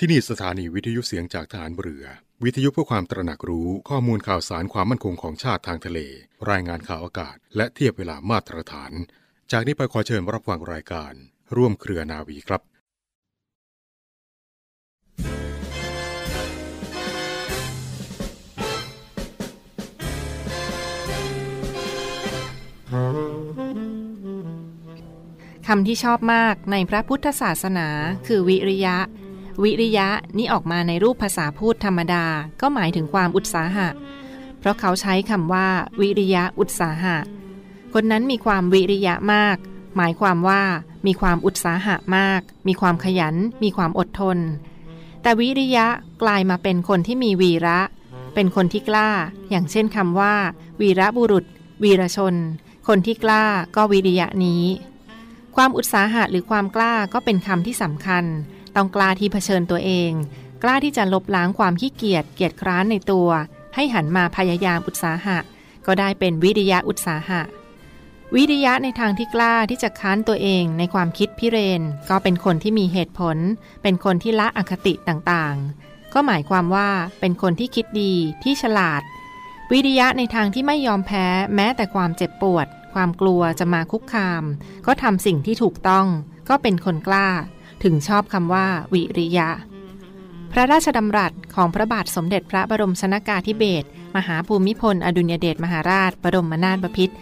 ที่นี่สถานีวิทยุเสียงจากฐานเรือ วิทยุเพื่อความตระหนักรู้ข้อมูลข่าวสารความมั่นคงของชาติทางทะเล รายงานข่าวอากาศ และเทียบเวลามาตรฐาน จากนี้ไปขอเชิญรับฟังรายการ ร่วมเครือนาวีครับคำที่ชอบมากในพระพุทธศาสนาคือวิริยะ วิริยะนี่ออกมาในรูปภาษาพูดธรรมดา ก็หมายถึงความอุตสาหะ เพราะเขาใช้คำว่า วิริยะอุตสาหะ คนนั้นมีความวิริยะมาก หมายความว่ามีความอุตสาหะมาก มีความขยัน มีความอดทน แต่วิริยะกลายมาเป็นคนที่มีวีระ เป็นคนที่กล้า อย่างเช่นคำว่า วีระบุรุษ วีรชน คนที่กล้าก็วิริยะนี้ ความอุตสาหะหรือความกล้าก็เป็นคำที่สำคัญ ต้องกล้าที่เผชิญตัวเอง กล้าที่จะลบล้างความขี้เกียจเกียจคร้านในตัว ให้หันมาพยายามอุตสาหะ ก็ได้เป็นวิริยะอุตสาหะ วิริยะในทางที่กล้าที่จะค้านตัวเองในความคิดพิเรน ก็เป็นคนที่มีเหตุผล เป็นคนที่ละอคติต่างๆ ก็หมายความว่าเป็นคนที่คิดดีที่ฉลาด วิริยะในทางที่ไม่ยอมแพ้แม้แต่ความเจ็บปวด ความกลัวจะมาคุกคาม ก็ทำสิ่งที่ถูกต้อง ก็เป็นคนกล้า ถึงชอบคำว่า วิริยะ พระราชดำรัสของพระบาทสมเด็จพระบรมชนากาธิเบศรมหาภูมิพล อดุลยเดชมหาราช บรมนาถบพิตร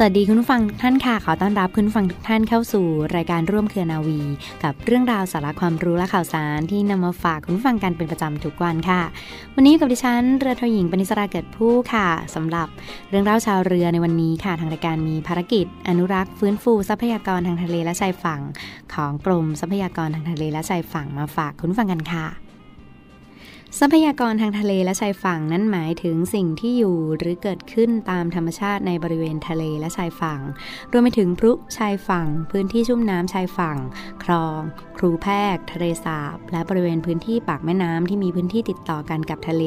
สวัสดีคุณผู้ฟังทุกท่านค่ะ ขอต้อนรับคุณผู้ฟังทุกท่านเข้าสู่รายการร่วมเครือนาวี กับเรื่องราวสาระความรู้และข่าวสารที่นำมาฝากคุณผู้ฟังกันเป็นประจำทุกวันค่ะ วันนี้กับดิฉันเรือทหญิงปณิสราเกิดผู้ค่ะสำหรับเรื่องราวชาวเรือในวันนี้ค่ะ ทางรายการมีภารกิจ อนุรักษ์ฟื้นฟูทรัพยากรทางทะเลและชายฝั่ง ของกรมทรัพยากรทางทะเลและชายฝั่งมาฝากคุณผู้ฟังกันค่ะ ทรัพยากรทางทะเลและชายฝั่งนั้นหมายถึงสิ่งที่อยู่หรือเกิดขึ้นตามธรรมชาติในบริเวณทะเลและชายฝั่ง รวมไปถึงพรุชายฝั่ง พื้นที่ชุ่มน้ำชายฝั่ง คลอง ครูแพกทะเลสาบ และบริเวณพื้นที่ปากแม่น้ำที่มีพื้นที่ติดต่อกันกับทะเล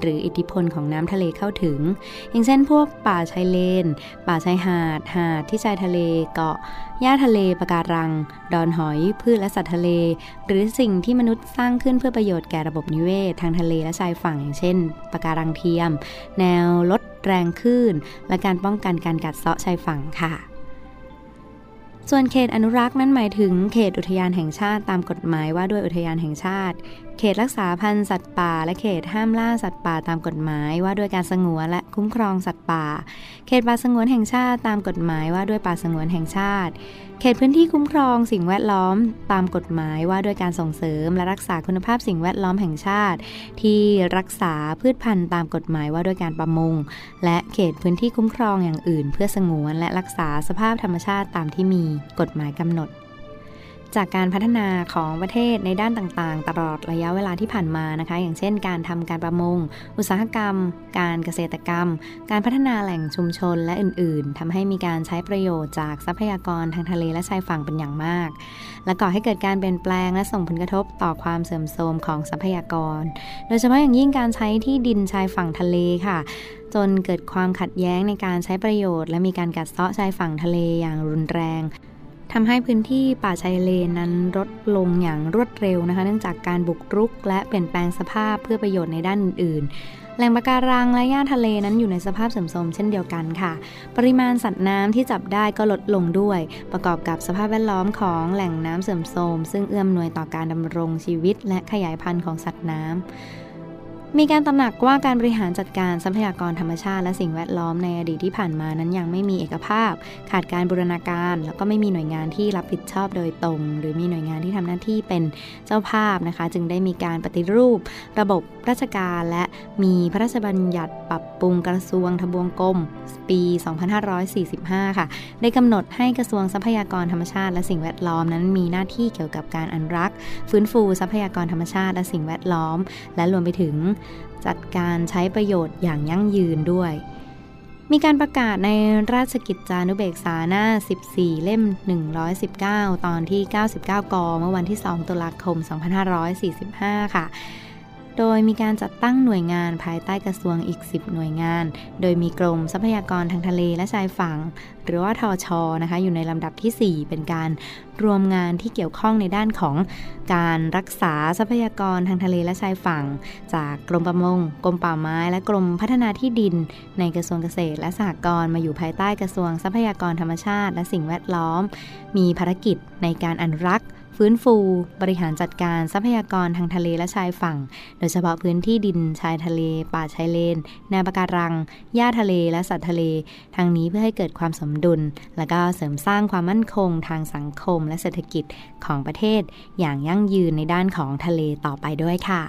หรืออิทธิพลของน้ำทะเลเข้าถึง อย่างเช่นพวกป่าชายเลน ป่าชายหาด หาดที่ชายทะเลเกาะ หญ้าทะเลปะการัง ดอนหอย พืชและสัตว์ทะเล หรือสิ่งที่มนุษย์สร้างขึ้นเพื่อประโยชน์แก่ระบบนิเวศ ทางทะเลและชายฝั่งอย่างเช่นปะการังเทียม แนวลดแรงคลื่นและการป้องกันการกัดเซาะชายฝั่งค่ะ ส่วนเขตอนุรักษ์นั้นหมายถึงเขตอุทยานแห่งชาติตามกฎหมายว่าด้วยอุทยานแห่งชาติ เขตรักษาพันธุ์สัตว์ป่า และเขตห้ามล่าสัตว์ป่าตามกฎหมายว่าด้วยการสงวนและคุ้มครองสัตว์ป่า เขตป่าสงวนแห่งชาติตามกฎหมายว่าด้วยป่าสงวนแห่งชาติ เขตพื้นที่คุ้มครองสิ่งแวดล้อมตามกฎหมายว่าด้วยการส่งเสริมและรักษาคุณภาพสิ่งแวดล้อมแห่งชาติ ที่รักษาพืชพันธุ์ตามกฎหมายว่าด้วยการประมง และเขตพื้นที่คุ้มครองอย่างอื่น เพื่อสงวนและรักษาสภาพธรรมชาติตามที่มีกฎหมายกำหนด จากการพัฒนาของประเทศในด้านต่างๆ ตลอดระยะเวลาที่ผ่านมานะคะ อย่างเช่น การทำการประมง อุตสาหกรรม การเกษตรกรรม การพัฒนาแหล่งชุมชนและอื่นๆทำให้มีการใช้ประโยชน์จากทรัพยากรทางทะเลและชายฝั่งเป็นอย่างมาก และก่อให้เกิดการเปลี่ยนแปลงและส่งผลกระทบต่อความเสื่อมโทรมของทรัพยากร โดยเฉพาะอย่างยิ่งการใช้ที่ดินชายฝั่งทะเลค่ะจนเกิดความขัดแย้งในการใช้ประโยชน์ และมีการกัดเซาะชายฝั่งทะเลอย่างรุนแรง ทำให้พื้นที่ป่าชายเลนนั้นลดลงอย่างรวดเร็วนะคะ เนื่องจากการบุกรุกและเปลี่ยนแปลงสภาพเพื่อประโยชน์ในด้านอื่นๆ แหล่งปะการังและหญ้าทะเลนั้นอยู่ในสภาพเสื่อมโทรมเช่นเดียวกันค่ะ ปริมาณสัตว์น้ำที่จับได้ก็ลดลงด้วย ประกอบกับสภาพแวดล้อมของแหล่งน้ำเสื่อมโทรมซึ่งเอื้อมหน่วยต่อการดำรงชีวิตและขยายพันธุ์ของสัตว์น้ำ มีการตระหนักว่าการบริหารจัดการทรัพยากรธรรมชาติและสิ่งแวดล้อมในอดีตที่ผ่านมานั้นยังไม่มีเอกภาพ ขาดการบูรณาการ แล้วก็ไม่มีหน่วยงานที่รับผิดชอบโดยตรง หรือมีหน่วยงานที่ทำหน้าที่เป็นเจ้าภาพนะคะ จึงได้มีการปฏิรูป ระบบราชการและมีพระราชบัญญัติปรับปรุงกระทรวงทบวงกรมปี 2545 ค่ะ ได้กำหนดให้กระทรวงทรัพยากรธรรมชาติและสิ่งแวดล้อมนั้นมีหน้าที่เกี่ยวกับการอนุรักษ์ ฟื้นฟูทรัพยากรธรรมชาติและสิ่งแวดล้อม และรวมไปถึงจัดการใช้ประโยชน์อย่างยั่งยืนด้วย มีการประกาศในราชกิจจานุเบกษาหน้า 14 เล่ม 119 ตอนที่ 99 ก เมื่อวันที่ 2 ตุลาคม 2545 ค่ะ โดยมีการจัดตั้งหน่วยงานภายใต้กระทรวงอีก 10 หน่วยงาน โดยมีกรมทรัพยากรทางทะเลและชายฝั่ง หรือว่าทอชอนะคะ อยู่ในลำดับที่ 4 เป็นการรวมงานที่เกี่ยวข้องในด้านของการรักษาทรัพยากรทางทะเลและชายฝั่ง จากกรมประมง กรมป่าไม้ และกรมพัฒนาที่ดิน ในกระทรวงเกษตรและสหกรณ์มาอยู่ภายใต้กระทรวงทรัพยากรธรรมชาติ และสิ่งแวดล้อม มีภารกิจในการอนุรักษ์ ฟื้นฟูบริหารจัดการทรัพยากรทางทะเลและชายฝั่ง โดยเฉพาะพื้นที่ดินชายทะเล ป่าชายเลนแนวปะการัง หญ้าทะเลและสัตว์ทะเล ทางนี้เพื่อให้เกิดความสมดุล และก็เสริมสร้างความมั่นคงทางสังคมและเศรษฐกิจของประเทศ อย่างยั่งยืนในด้านของทะเลต่อไปด้วยค่ะ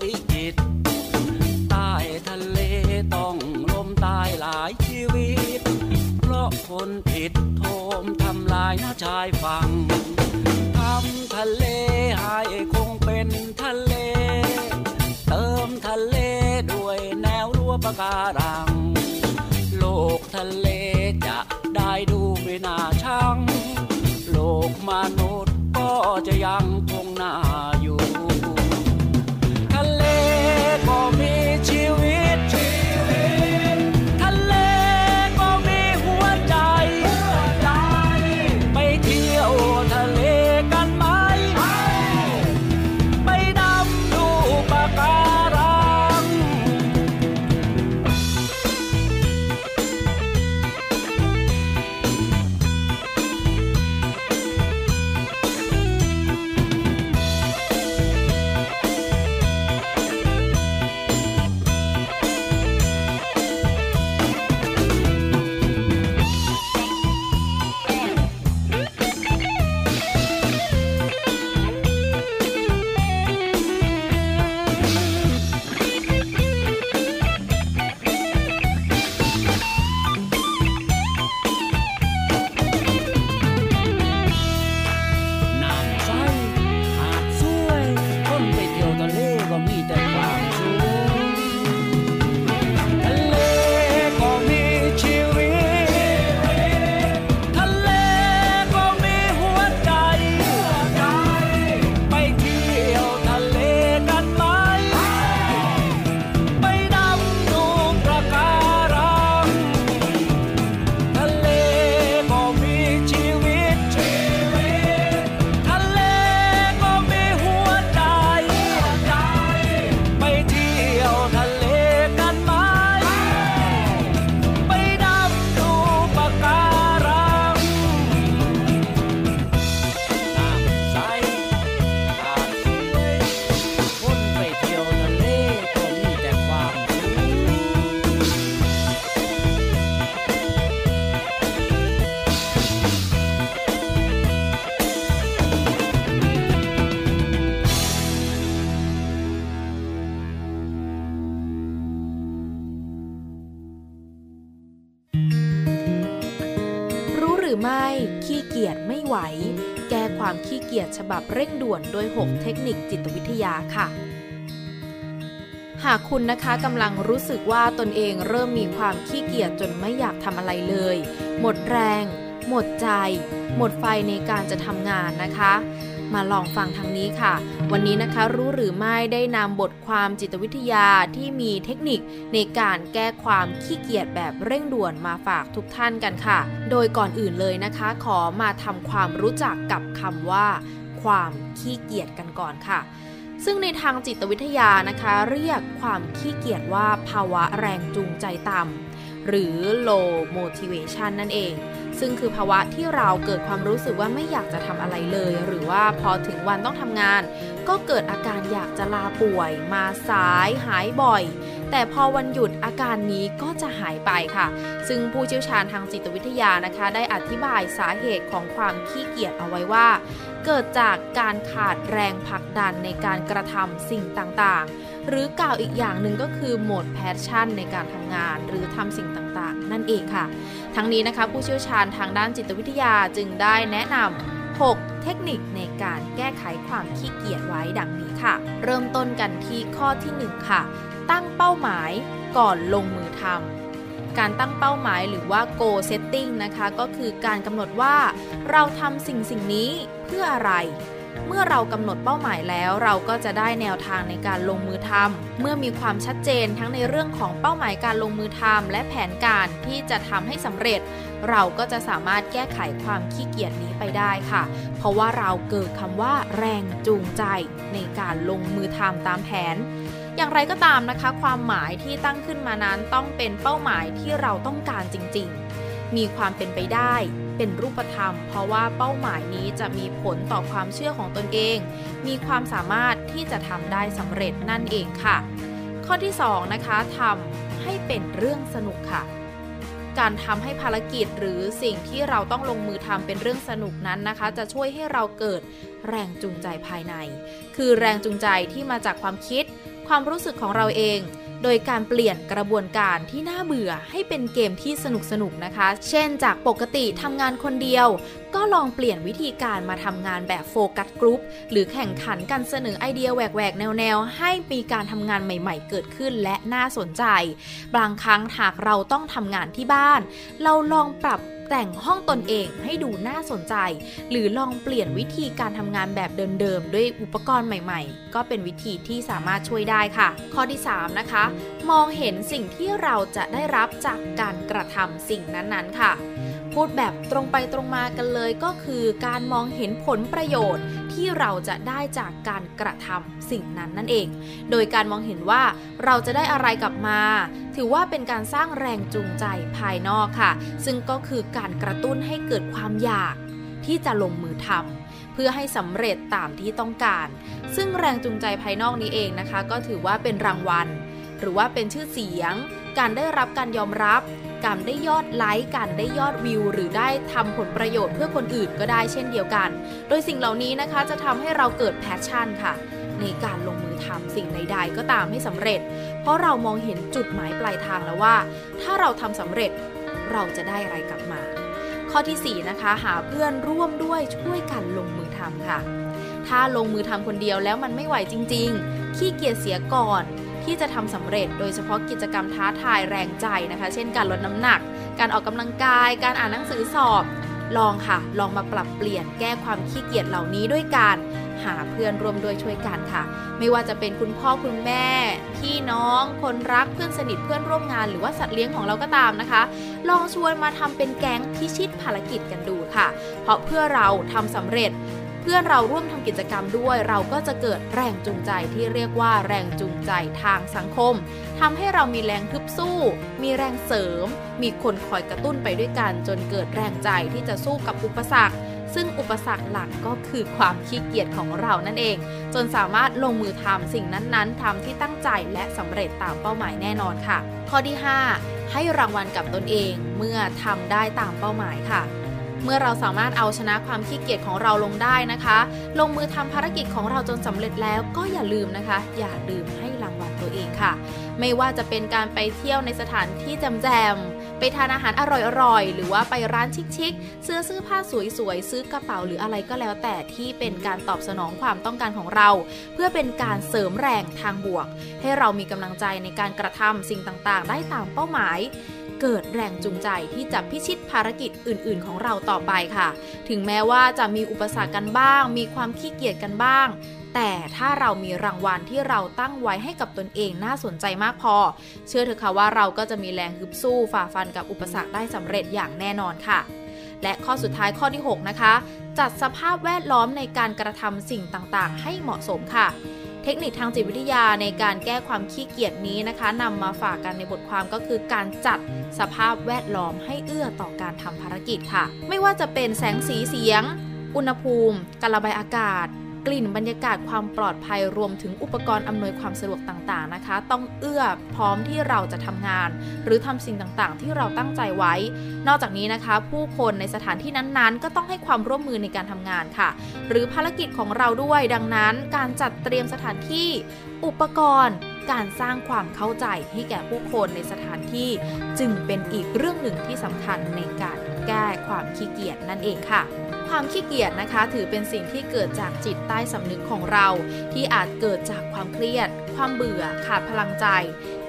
วิจิตใต้ทะเลต้องลมตายหลายชีวิต เพราะคนผิดโทมทำลายหน้าชายฝั่งทำทะเลหายคงเป็นทะเล เติมทะเลด้วยแนวรั้วปะการัง โลกทะเลจะได้ดูไม่น่าช่างโลกมนุษย์ก็จะยังคงน่าอยู่ กียรติฉบับเร่งด่วนโดย 6 เทคนิคจิตวิทยาค่ะ หากคุณนะคะกำลังรู้สึกว่าตนเองเริ่มมีความขี้เกียจจนไม่อยากทำอะไรเลย หมดแรง หมดใจ หมดไฟในการจะทำงานนะคะ มาลองฟังทางนี้ค่ะ วันนี้นะคะรู้หรือไม่ได้นำบทความจิตวิทยาที่มีเทคนิคในการแก้ความขี้เกียจแบบเร่งด่วนมาฝากทุกท่านกันค่ะ โดยก่อนอื่นเลยนะคะ ขอมาทำความรู้จักกับคำว่า ความขี้เกียจกันก่อนค่ะซึ่งในทางจิตวิทยานะคะ เรียกความขี้เกียจว่าภาวะแรงจูงใจต่ำหรือ low motivation นั่นเอง ซึ่งคือภาวะที่เราเกิดความรู้สึกว่าไม่อยากจะทำอะไรเลย หรือว่าพอถึงวันต้องทำงาน ก็เกิดอาการอยากจะลาป่วย มาสายหายบ่อย แต่พอวันหยุดอาการนี้ก็จะหายไปค่ะ ซึ่งผู้เชี่ยวชาญทางจิตวิทยานะคะ ได้อธิบายสาเหตุของความขี้เกียจเอาไว้ว่า เกิดจากการขาดแรงผลักดันในการกระทำสิ่งต่างๆ หรือกล่าวอีกอย่างหนึ่งก็คือหมด passion ในการทำงานหรือทำสิ่งต่างๆ นั่นเองค่ะ ทั้งนี้นะคะผู้เชี่ยวชาญทางด้านจิตวิทยาจึงได้แนะนำ6เทคนิคในการแก้ไขความขี้เกียจไว้ดังนี้ค่ะ เริ่มต้นกันที่ข้อที่ 1 ค่ะ ตั้งเป้าหมายก่อนลงมือทำการตั้งเป้าหมายหรือว่า goal setting นะคะ ก็คือการกำหนดว่าเราทำสิ่งสิ่งนี้เพื่ออะไร เมื่อเรากำหนดเป้าหมายแล้ว เราก็จะได้แนวทางในการลงมือทำเมื่อมีความชัดเจนทั้งในเรื่องของเป้าหมายการลงมือทำและแผนการที่จะทำให้สำเร็จ เราก็จะสามารถแก้ไขความขี้เกียจนี้ไปได้ค่ะ เพราะว่าเราเกิดคำว่า แรงจูงใจในการลงมือทำตามแผนอย่างไรก็ตามนะคะ ความหมายที่ตั้งขึ้นมานั้นต้องเป็นเป้าหมายที่เราต้องการจริง ๆ มีความเป็นไปได้เป็นรูปธรรม เพราะว่าเป้าหมายนี้จะมีผลต่อความเชื่อของตนเอง มีความสามารถที่จะทำได้สำเร็จนั่นเองค่ะ ข้อที่ 2 นะคะทำให้เป็นเรื่องสนุกค่ะ การทำให้ภารกิจหรือสิ่งที่เราต้องลงมือทำเป็นเรื่องสนุกนั้นนะคะ จะช่วยให้เราเกิดแรงจูงใจภายใน คือแรงจูงใจที่มาจากความคิด ความรู้สึกของเราเอง โดยการเปลี่ยนกระบวนการที่น่าเบื่อให้เป็นเกมที่สนุกสนุกนะคะ เช่นจากปกติทำงานคนเดียว ก็ลองเปลี่ยนวิธีการมาทำงานแบบ focus group หรือแข่งขันกันเสนอไอเดียแหวกๆ แนวๆ ให้มีการทำงานใหม่ๆ เกิดขึ้นและน่าสนใจ บางครั้งหากเราต้องทำงานที่บ้าน เราลองปรับ แต่งห้องตนเองให้ดูน่าสนใจ หรือลองเปลี่ยนวิธีการทำงานแบบเดิมๆ ด้วยอุปกรณ์ใหม่ๆ ก็เป็นวิธีที่สามารถช่วยได้ค่ะ ข้อที่ 3 นะคะ มองเห็นสิ่งที่เราจะได้รับจากการกระทำสิ่งนั้นๆ ค่ะ พูดแบบตรงไปตรงมากันเลยก็คือการมองเห็นผลประโยชน์ ที่เราจะได้จากการกระทำสิ่งนั้นนั่นเอง โดยการมองเห็นว่าเราจะได้อะไรกลับมา ถือว่าเป็นการสร้างแรงจูงใจภายนอกค่ะ ซึ่งก็คือการกระตุ้นให้เกิดความอยากที่จะลงมือทำเพื่อให้สำเร็จตามที่ต้องการ ซึ่งแรงจูงใจภายนอกนี้เองนะคะ ก็ถือว่าเป็นรางวัล หรือว่าเป็นชื่อเสียง การได้รับการยอมรับ การได้ยอดไลค์การได้ยอดวิว หรือได้ทำผลประโยชน์เพื่อคนอื่นก็ได้เช่นเดียวกัน โดยสิ่งเหล่านี้นะคะจะทำให้เราเกิดแพชชั่นค่ะ ในการลงมือทำสิ่งใด ๆ ก็ตามให้สำเร็จ เพราะเรามองเห็นจุดหมายปลายทางแล้วว่า ถ้าเราทำสำเร็จเราจะได้อะไรกลับมา ข้อที่ 4 นะคะ หาเพื่อนร่วมด้วยช่วยกันลงมือทำค่ะ ถ้าลงมือทำคนเดียวแล้วมันไม่ไหวจริง ๆ ขี้เกียจเสียก่อน ที่จะทำสำเร็จโดยเฉพาะกิจกรรมท้าทายแรงใจนะคะ เช่นการลดน้ำหนัก การออกกำลังกาย การอ่านหนังสือสอบ ลองค่ะ ลองมาปรับเปลี่ยนแก้ความขี้เกียจเหล่านี้ด้วยการหาเพื่อนร่วมด้วยช่วยกันค่ะ ไม่ว่าจะเป็นคุณพ่อคุณแม่ พี่น้อง คนรักเพื่อนสนิทเพื่อนร่วมงาน หรือว่าสัตว์เลี้ยงของเราก็ตามนะคะ ลองชวนมาทำเป็นแก๊งพิชิตภารกิจกันดูค่ะ เพราะเพื่อเราทำสำเร็จ เพื่อนเราร่วมทำกิจกรรมด้วย เราก็จะเกิดแรงจูงใจที่เรียกว่าแรงจูงใจทางสังคมทำให้เรามีแรงฮึบสู้ มีแรงเสริม มีคนคอยกระตุ้นไปด้วยกัน จนเกิดแรงใจที่จะสู้กับอุปสรรคซึ่งอุปสรรคหลักก็คือความขี้เกียจของเรานั่นเอง จนสามารถลงมือทำสิ่งนั้นๆทำที่ตั้งใจและสำเร็จตามเป้าหมายแน่นอนค่ะ ข้อที่ 5 ให้รางวัลกับตนเองเมื่อทำได้ตามเป้าหมายค่ะ เมื่อเราสามารถเอาชนะความขี้เกียจของเราลงได้นะคะ ลงมือทำภารกิจของเราจนสำเร็จแล้วก็อย่าลืมนะคะ อย่าลืมให้รางวัลตัวเองค่ะ ไม่ว่าจะเป็นการไปเที่ยวในสถานที่แจมๆไปทานอาหารอร่อยๆ หรือว่าไปร้านชิคๆซื้อซื้อผ้าสวยๆ ซื้อกระเป๋าหรืออะไรก็แล้วแต่ที่เป็นการตอบสนองความต้องการของเรา เพื่อเป็นการเสริมแรงทางบวก ให้เรามีกำลังใจในการกระทำสิ่งต่างๆ ได้ตามเป้าหมาย เกิดแรงจูงใจที่จะพิชิตภารกิจอื่น ๆ ของเราต่อไปค่ะ ถึงแม้ว่าจะมีอุปสรรคกันบ้าง มีความขี้เกียจกันบ้างแต่ถ้าเรามีรางวัลที่เราตั้งไว้ให้กับตนเองน่าสนใจมากพอ เชื่อเถอะค่ะว่าเราก็จะมีแรงฮึบสู้ฝ่าฟันกับอุปสรรคได้สำเร็จอย่างแน่นอนค่ะ และข้อสุดท้ายข้อที่ 6 นะคะ จัดสภาพแวดล้อมในการกระทำสิ่งต่างๆ ให้เหมาะสมค่ะ เทคนิคทางจิตวิทยาในการแก้ความขี้เกียจนี้นะคะนำมาฝากกันในบทความก็คือการจัดสภาพแวดล้อมให้เอื้อต่อการทำภารกิจค่ะ ไม่ว่าจะเป็นแสงสีเสียง อุณหภูมิ การระบายอากาศ กลิ่นบรรยากาศความปลอดภัยรวมถึงอุปกรณ์อำนวยความสะดวกต่างๆนะคะ ต้องเอื้อพร้อมที่เราจะทำงาน หรือทำสิ่งต่างๆ ที่เราตั้งใจไว้ นอกจากนี้นะคะ ผู้คนในสถานที่นั้นๆ ก็ต้องให้ความร่วมมือในการทำงานค่ะ หรือภารกิจของเราด้วยดังนั้น การจัดเตรียมสถานที่ อุปกรณ์การสร้างความเข้าใจให้แก่ผู้คนในสถานที่ จึงเป็นอีกเรื่องหนึ่งที่สำคัญในการแก้ความขี้เกียจนั่นเองค่ะ ความขี้เกียจนะคะ ถือเป็นสิ่งที่เกิดจากจิตใต้สำนึกของเรา ที่อาจเกิดจากความเครียด ความเบื่อ ขาดพลังใจ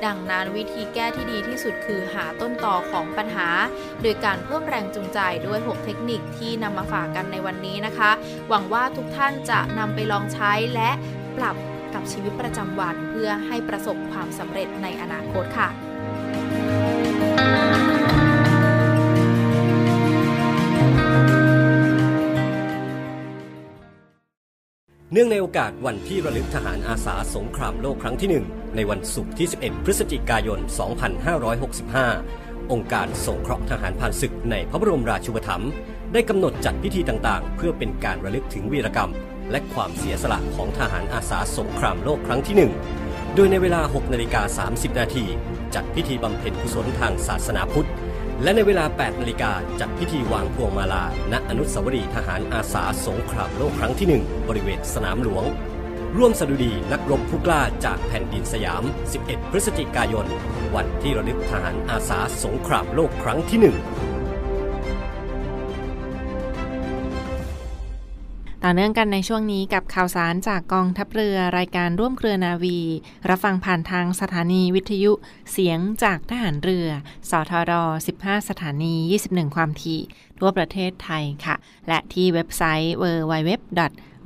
ดังนั้นวิธีแก้ที่ดีที่สุดคือหาต้นต่อของปัญหา โดยการเพิ่มแรงจูงใจด้วย 6 เทคนิคที่นำมาฝากกันในวันนี้นะคะ หวังว่าทุกท่านจะนำไปลองใช้และปรับกับชีวิตประจำวันเพื่อให้ประสบความสำเร็จในอนาคตค่ะ เนื่องในโอกาสวันที่ระลึกทหารอาสาสงครามโลกครั้งที่ 1 ในวันศุกร์ที่ 11 พฤศจิกายน 2565 องค์การสงเคราะห์ทหารผ่านศึกในพระบรมราชูปถัมภ์ได้กำหนดจัดพิธีต่างๆ เพื่อเป็นการระลึกถึงวีรกรรม และความเสียสละของทหารอาสาสงครามโลกครั้งที่ 1 โดยในเวลา 6 นาฬิกา 30 นาทีจัดพิธีบำเพ็ญกุศลทางศาสนาพุทธ และในเวลา 8 นาฬิกาจัดพิธีวางพวงมาลา ณ อนุสาวรีย์ทหารอาสาสงครามโลกครั้งที่ 1 บริเวณสนามหลวง ร่วมสดุดีนักรบผู้กล้าจากแผ่นดินสยาม 11 พฤศจิกายน วันที่ระลึกทหารอาสาสงครามโลกครั้งที่ 1 ต่อเนื่องกันในช่วงนี้กับข่าวสารจากกองทัพเรือรายการร่วมเครือนาวี รับฟังผ่านทางสถานีวิทยุเสียงจากทหารเรือ สทร 15 สถานี 21 ความถี่ ทั่วประเทศไทยค่ะ และที่เว็บไซต์ www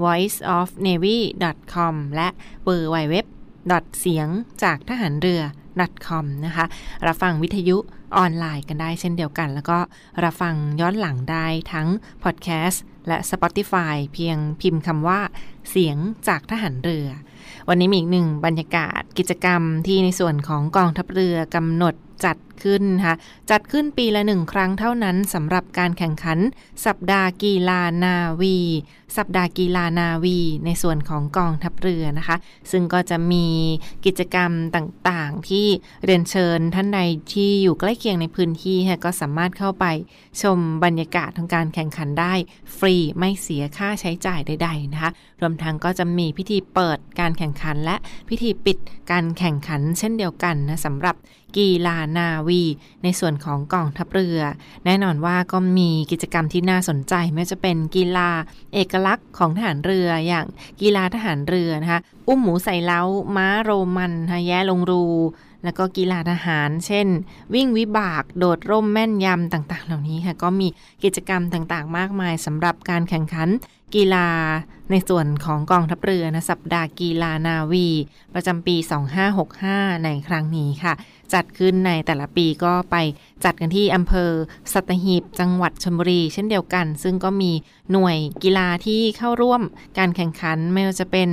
voiceofnavy.com และ www เสียงจากทหารเรือ .com นะคะ รับฟังวิทยุออนไลน์กันได้เช่นเดียวกัน แล้วก็รับฟังย้อนหลังได้ทั้งพอดแคสต์ และ Spotify เพียงพิมพ์คำว่า เสียงจากทหารเรือ วันนี้มีอีกหนึ่งบรรยากาศกิจกรรมที่ในส่วนของกองทัพเรือกำหนดจัดขึ้นนะคะจัดขึ้นปีละหนึ่งครั้งเท่านั้นสำหรับการแข่งขัน สัปดาห์กีฬานาวี สัปดาห์กีฬานาวี ในส่วนของกองทัพเรือนะคะ ซึ่งก็จะมีกิจกรรมต่างๆ ที่เรียนเชิญท่านใดที่อยู่ใกล้เคียงในพื้นที่ก็สามารถเข้าไปชมบรรยากาศของการแข่งขันได้ ฟรีไม่เสียค่าใช้จ่ายใดๆนะคะรวมทั้งก็จะมีพิธีเปิดการแข่งขัน และพิธีปิดการแข่งขันเช่นเดียวกันนะสำหรับกีฬานาวี ในส่วนของกองทัพเรือ แน่นอนว่าก็มีกิจกรรมที่น่าสนใจไม่ว่าจะเป็นกีฬาเอกลักษณ์ของทหารเรืออย่างกีฬาทหารเรือนะคะอุ้มหมูใส่เล้าม้าโรมันนะแย้ลงรู แล้วก็กีฬาทหาร เช่น วิ่งวิบาก โดดร่มแม่นยำต่างๆ เหล่านี้ค่ะ ก็มีกิจกรรมต่างๆ มากมายสำหรับการแข่งขันกีฬาในส่วนของกองทัพเรือนะสัปดาห์กีฬานาวี ประจำปี 2565 ในครั้งนี้ค่ะ จัดขึ้นในแต่ละปีก็ไปจัดกันที่อำเภอ สัตหีบ จังหวัดชลบุรี เช่นเดียวกัน ซึ่งก็มีหน่วยกีฬาที่เข้าร่วมการแข่งขันไม่ว่าจะเป็น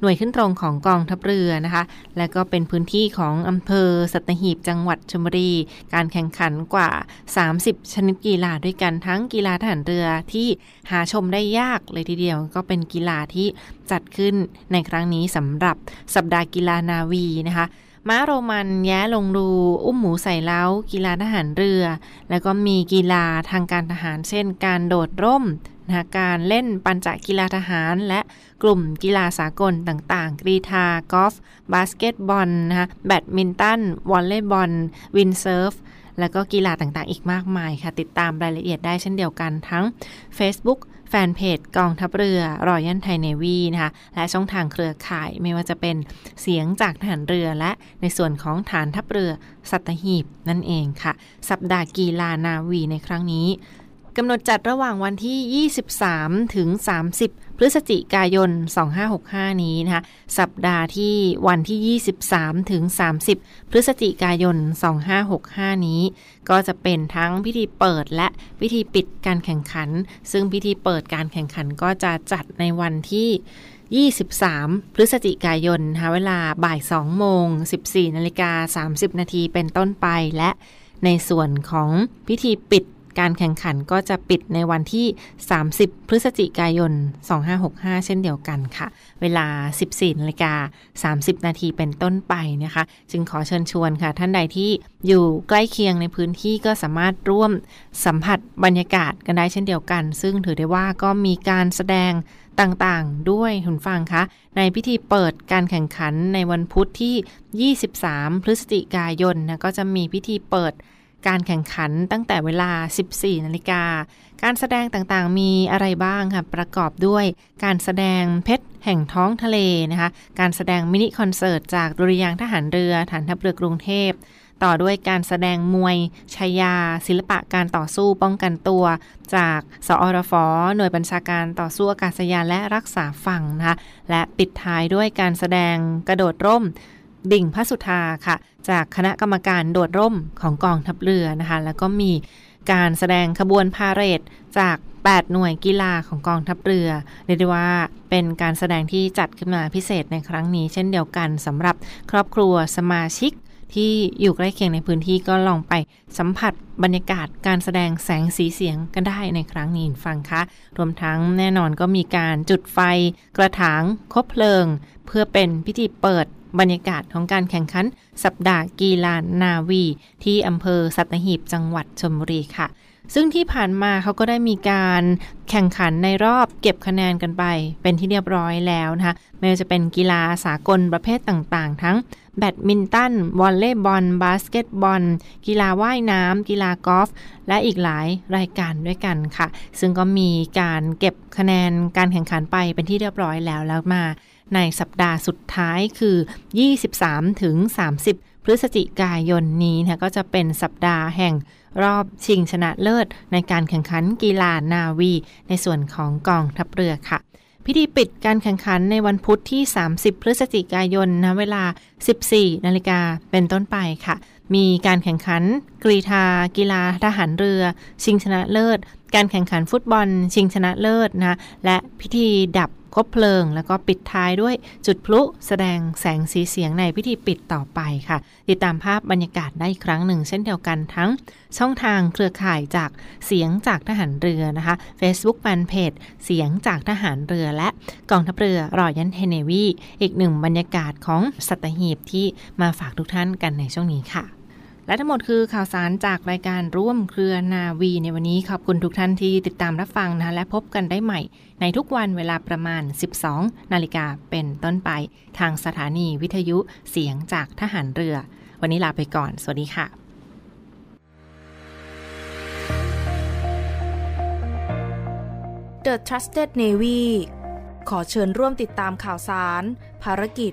หน่วยขึ้นตรงของกองทัพเรือนะคะ และก็เป็นพื้นที่ของอำเภอสัตหีบจังหวัดชลบุรี การแข่งขันกว่า 30 ชนิดกีฬาด้วยกันทั้งกีฬาทหารเรือที่หาชมได้ยากเลยทีเดียว ก็เป็นกีฬาที่จัดขึ้นในครั้งนี้สำหรับสัปดาห์กีฬานาวีนะคะ ม้าโรมันแย้ลงรูอุ้มหมูใส่เล้า กีฬาทหารเรือ แล้วก็มีกีฬาทางการทหารเช่น การโดดร่มนะการเล่นปัญจกีฬาทหาร และกลุ่มกีฬาสากลต่างๆ กรีธากอล์ฟบาสเกตบอลนะคะแบดมินตันวอลเลย์บอลวินด์เซิร์ฟแล้วก็กีฬาต่างๆ อีกมากมายค่ะ ติดตามรายละเอียดได้เช่นเดียวกันทั้ง Facebook แฟนเพจกองทัพเรือ Royal Thai Navy นะคะและช่องทางเครือข่ายไม่ว่าจะเป็นเสียงจากทหารเรือและในส่วนของฐานทัพเรือสัตหีบนั่นเองค่ะ สัปดาห์กีฬานาวีในครั้งนี้ กำหนดจัดระหว่างวันที่ 23 ถึง 30 พฤศจิกายน 2565 นี้นะคะ สัปดาห์ที่วันที่ 23 ถึง 30 พฤศจิกายน 2565 นี้ ก็จะเป็นทั้งพิธีเปิดและพิธีปิดการแข่งขัน ซึ่งพิธีเปิดการแข่งขันก็จะจัดในวันที่23 พฤศจิกายนนะคะเวลาบ่าย 2 โมง 14 นาฬิกา 30 นาทีเป็นต้นไป และในส่วนของพิธีปิด การแข่งขันก็จะปิดในวันที่ 30 พฤศจิกายน 2565 เช่นเดียวกันค่ะ เวลา 14นาฬิกา30 นาทีเป็นต้นไปนะคะ จึงขอเชิญชวนค่ะ ท่านใดที่อยู่ใกล้เคียงในพื้นที่ก็สามารถร่วมสัมผัสบรรยากาศกันได้เช่นเดียวกัน ซึ่งถือได้ว่าก็มีการแสดงต่างๆ ด้วยคุณฟังคะ ในพิธีเปิดการแข่งขันในวันพุธที่ 23 พฤศจิกายนนะก็จะมีพิธีเปิด การแข่งขันตั้งแต่เวลา 14 นาฬิกา การแสดงต่างๆ มีอะไรบ้างค่ะ ประกอบด้วย การแสดงเพชรแห่งท้องทะเลนะคะ การแสดงมินิคอนเสิร์ตจากดุริยางทหารเรือฐานทัพเรือกรุงเทพ ต่อด้วยการแสดงมวยชายา ศิลปะการต่อสู้ป้องกันตัว จากสอรฟหน่วยบัญชาการต่อสู้อากาศยานและรักษาฝั่งนะคะ และปิดท้ายด้วยการแสดงกระโดดร่ม ดิ่งพระสุธาค่ะ จากคณะกรรมการโดดร่มของกองทัพเรือนะคะ แล้วก็มีการแสดงขบวนพาเหรดจาก 8 หน่วยกีฬาของกองทัพเรือเรียกได้ว่าเป็นการแสดงที่จัดขึ้นมาพิเศษในครั้งนี้ เช่นเดียวกันสำหรับครอบครัวสมาชิกที่อยู่ใกล้เคียงในพื้นที่ก็ลองไปสัมผัสบรรยากาศการแสดงแสงสีเสียงกันได้ในครั้งนี้ฟังคะรวมทั้งแน่นอนก็มีการจุดไฟกระถางคบเพลิง เพื่อเป็นพิธีเปิด บรรยากาศของการแข่งขันสัปดาห์กีฬานาวี ที่อำเภอสัตหีบจังหวัดชลบุรีค่ะ ซึ่งที่ผ่านมาเขาก็ได้มีการแข่งขันในรอบเก็บคะแนนกันไป เป็นที่เรียบร้อยแล้วนะคะไม่ว่าจะเป็นกีฬาสากลประเภทต่างๆ ทั้งแบดมินตันวอลเลย์บอล บาสเกตบอล กีฬาว่ายน้ำกีฬากอล์ฟและอีกหลายรายการด้วยกันค่ะ ซึ่งก็มีการเก็บคะแนนการแข่งขันไปเป็นที่เรียบร้อยแล้วแล้วมา ในสัปดาห์สุดท้ายคือ 23 ถึง 30 พฤศจิกายนนี้นะก็จะเป็นสัปดาห์แห่งรอบชิงชนะเลิศ ในการแข่งขันกีฬานาวี ในส่วนของกองทัพเรือค่ะพิธีปิดการแข่งขันในวันพุธที่ 30 พฤศจิกายนนะเวลา 14 นาฬิกาเป็นต้นไปค่ะ มีการแข่งขันกรีธากีฬาทหารเรือ ชิงชนะเลิศ การแข่งขันฟุตบอล ชิงชนะเลิศนะ และพิธีดับ คบเพลิง แล้วก็ปิดท้ายด้วยจุดพลุแสดงแสงสีเสียงในพิธีปิดต่อไปค่ะ ติดตามภาพบรรยากาศได้อีกครั้งหนึ่ง เช่นเดียวกันทั้งช่องทางเครือข่ายจากเสียงจากทหารเรือนะคะ Facebook แฟนเพจเสียงจากทหารเรือและกองทัพเรือรอยันเทเนวีอีกหนึ่งบรรยากาศของสัตหีบที่มาฝากทุกท่านกันในช่วงนี้ค่ะ และทั้งหมดคือข่าวสารจากรายการร่วมเครือนาวีในวันนี้ขอบคุณทุกท่านที่ติดตามรับฟังนะและพบกันได้ใหม่ ในทุกวันเวลาประมาณ 12 นาฬิกาเป็นต้นไป ทางสถานีวิทยุเสียงจากทหารเรือ วันนี้ลาไปก่อน สวัสดีค่ะ The Trusted Navy ขอเชิญร่วมติดตามข่าวสาร ภารกิจ